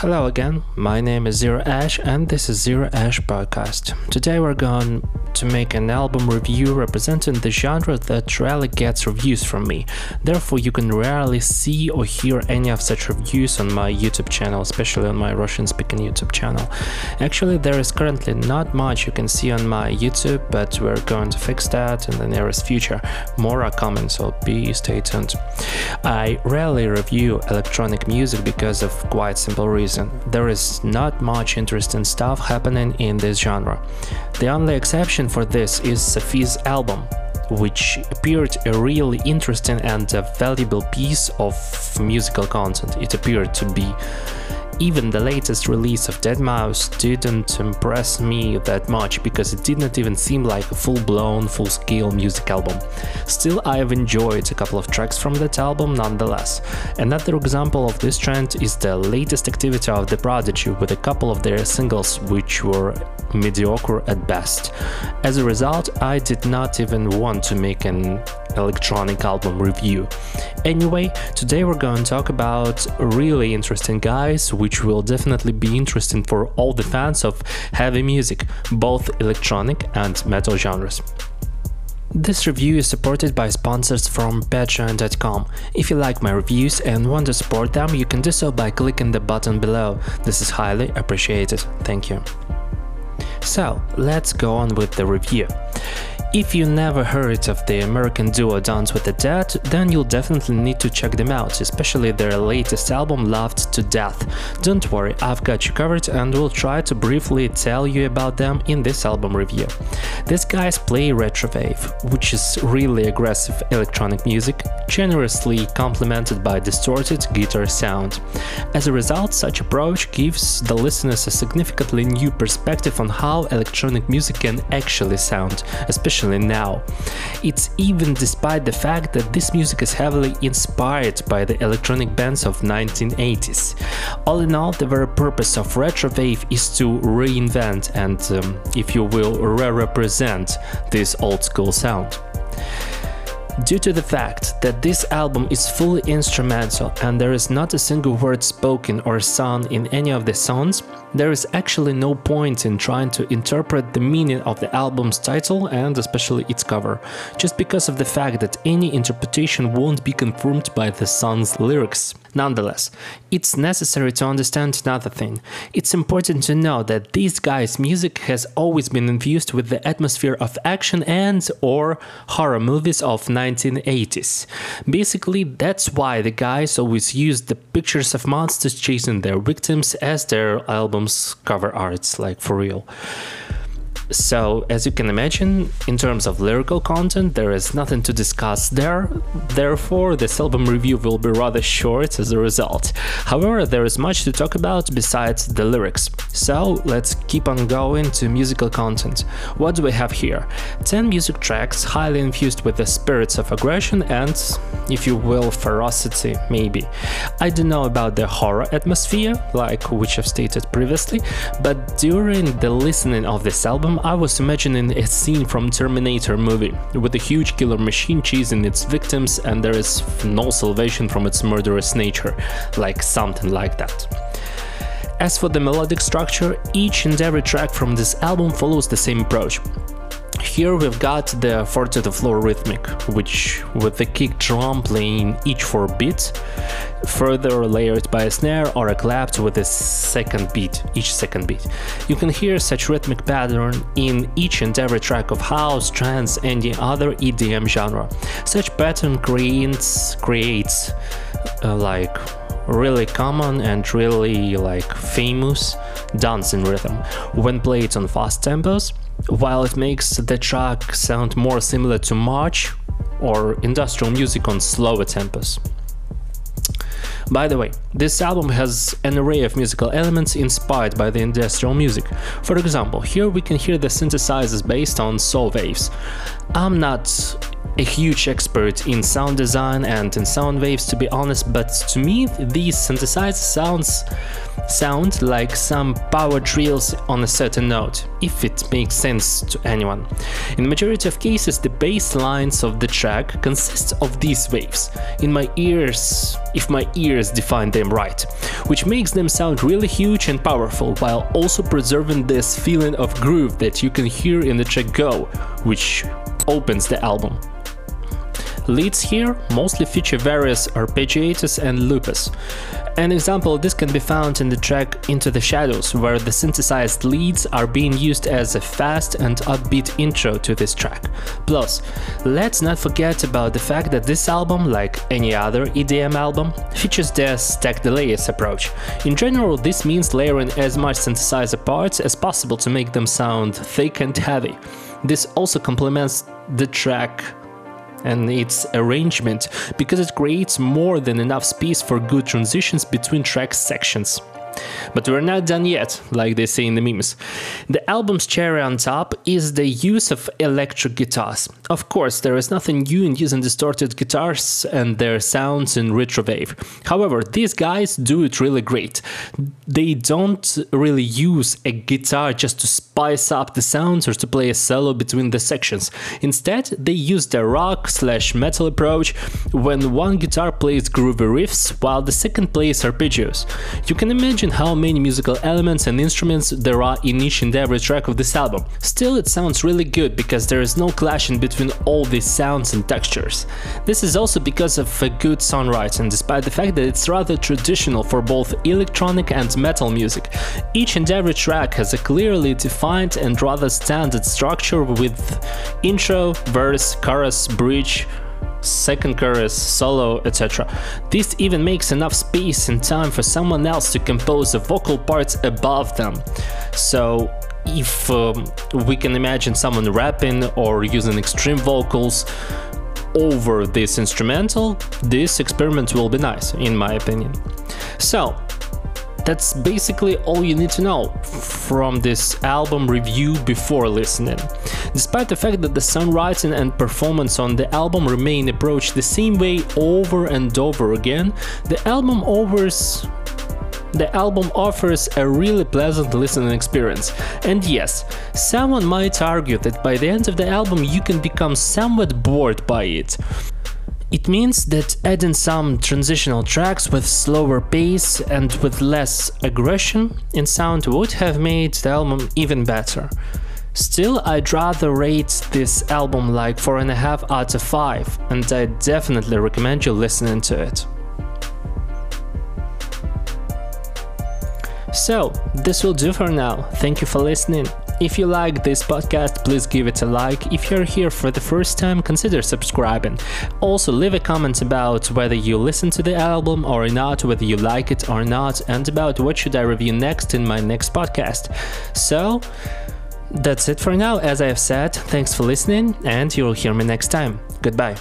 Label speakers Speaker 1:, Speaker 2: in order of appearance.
Speaker 1: Hello again, my name is Zero Ash and this is Zero Ash Podcast. Today we're going to make an album review representing the genre that rarely gets reviews from me. Therefore, you can rarely see or hear any of such reviews on my YouTube channel, especially on my Russian speaking YouTube channel. Actually, there is currently not much you can see on my YouTube, but we're going to fix that in the nearest future. More are coming, so be stay tuned. I rarely review electronic music because of quite simple reason reason, there is not much interesting stuff happening in this genre. The only exception for this is Sophie's album, which appeared a really interesting and valuable piece of musical content. It appeared to be even the latest release of Deadmau5 didn't impress me that much because it did not even seem like a full-blown, full-scale music album. Still, I have enjoyed a couple of tracks from that album nonetheless. Another example of this trend is the latest activity of The Prodigy with a couple of their singles which were mediocre at best. As a result, I did not even want to make an electronic album review. Anyway, today we're going to talk about really interesting guys, which will definitely be interesting for all the fans of heavy music, both electronic and metal genres. This review is supported by sponsors from patreon.com. If you like my reviews and want to support them, you can do so by clicking the button below. This is highly appreciated. Thank you. So, let's go on with the review. If you never heard of the American duo Dance with the Dead, then you'll definitely need to check them out, especially their latest album Loved to Death. Don't worry, I've got you covered and will try to briefly tell you about them in this album review. These guys play retrowave, which is really aggressive electronic music, generously complemented by distorted guitar sound. As a result, such approach gives the listeners a significantly new perspective on how electronic music can actually sound, especially especially now. It's even despite the fact that this music is heavily inspired by the electronic bands of 1980s. All in all, the very purpose of retrowave is to reinvent and, um, if you will, re-represent this old school sound. Due to the fact that this album is fully instrumental and there is not a single word spoken or sung in any of the songs, there is actually no point in trying to interpret the meaning of the album's title and especially its cover, just because of the fact that any interpretation won't be confirmed by the song's lyrics. Nonetheless, it's necessary to understand another thing. It's important to know that these guys' music has always been infused with the atmosphere of action and or horror movies of 1980s. Basically, that's why the guys always use the pictures of monsters chasing their victims as their album's cover arts, like for real. So, as you can imagine, in terms of lyrical content, there is nothing to discuss there, therefore, this album review will be rather short as a result. However, there is much to talk about besides the lyrics. So, let's keep on going to musical content. What do we have here? 10 music tracks highly infused with the spirits of aggression and, if you will, ferocity, maybe. I don't know about the horror atmosphere, like which I've stated previously, but during the listening of this album, Um, I was imagining a scene from Terminator movie, with a huge killer machine chasing its victims and there is no salvation from its murderous nature, like something like that. As for the melodic structure, each and every track from this album follows the same approach. Here we've got the 4 to the floor rhythmic, which with the kick drum playing each 4 beats, further layered by a snare or a clap with a second beat, each second beat. You can hear such rhythmic pattern in each and every track of house, trance and the other EDM genre. Such pattern creates, creates uh, like really common and really like famous dancing rhythm when played on fast tempos while it makes the track sound more similar to march or industrial music on slower tempos. By the way, this album has an array of musical elements inspired by the industrial music. For example, here we can hear the synthesizers based on saw waves. I'm not a huge expert in sound design and in sound waves to be honest, but to me these synthesized sounds sound like some power drills on a certain note, if it makes sense to anyone. In the majority of cases, the bass lines of the track consist of these waves, in my ears, if my ears define them right, which makes them sound really huge and powerful, while also preserving this feeling of groove that you can hear in the track Go, which opens the album. Leads here mostly feature various arpeggiators and loopers. An example of this can be found in the track Into the Shadows, where the synthesized leads are being used as a fast and upbeat intro to this track. Plus, let's not forget about the fact that this album, like any other EDM album, features the stack the layers approach. In general, this means layering as much synthesizer parts as possible to make them sound thick and heavy. This also complements the track and its arrangement because it creates more than enough space for good transitions between track sections. But we're not done yet, like they say in the memes. The album's cherry on top is the use of electric guitars. Of course, there is nothing new in using distorted guitars and their sounds in retrowave. However, these guys do it really great. They don't really use a guitar just to spice up the sounds or to play a solo between the sections. Instead, they use the rock slash metal approach when one guitar plays groovy riffs while the second plays arpeggios. You can imagine how many musical elements and instruments there are in each and every track of this album. Still, it sounds really good because there is no clashing between all these sounds and textures. This is also because of a good songwriting, despite the fact that it's rather traditional for both electronic and metal music. Each and every track has a clearly defined and rather standard structure with intro, verse, chorus, bridge, second chorus, solo, etc. This even makes enough space and time for someone else to compose the vocal parts above them. So if um, we can imagine someone rapping or using extreme vocals over this instrumental, this experiment will be nice, in my opinion. So, that's basically all you need to know from this album review before listening. Despite the fact that the songwriting and performance on the album remain approached the same way over and over again, the album offers the album offers a really pleasant listening experience. And yes, someone might argue that by the end of the album you can become somewhat bored by it. It means that adding some transitional tracks with slower pace and with less aggression in sound would have made the album even better. Still, I'd rather rate this album like 4.5 out of 5, and I definitely recommend you listening to it. So, this will do for now. Thank you for listening. If you like this podcast, please give it a like. If you're here for the first time, consider subscribing. Also, leave a comment about whether you listen to the album or not, whether you like it or not, and about what should I review next in my next podcast. So, that's it for now. As I have said, thanks for listening, and you'll hear me next time. Goodbye.